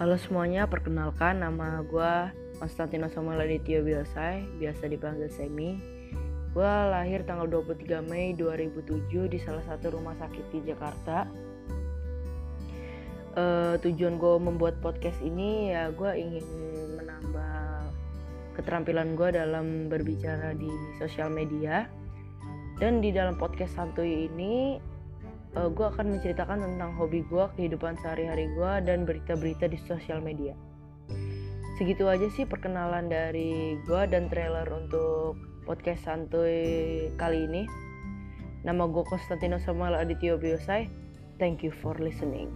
Halo semuanya, perkenalkan nama gue Konstantino Samuel Aditya Biasai, biasa dipanggil Semi. Gue lahir tanggal 23 Mei 2007 di salah satu rumah sakit di Jakarta. Uh, tujuan gue membuat podcast ini ya gue ingin menambah keterampilan gue dalam berbicara di sosial media dan di dalam podcast santuy ini uh, gue akan menceritakan tentang hobi gue, kehidupan sehari-hari gue, dan berita-berita di sosial media. Segitu aja sih perkenalan dari gue dan trailer untuk podcast santuy kali ini. Nama gue Konstantino Samuel Adityo Biosai. Thank you for listening.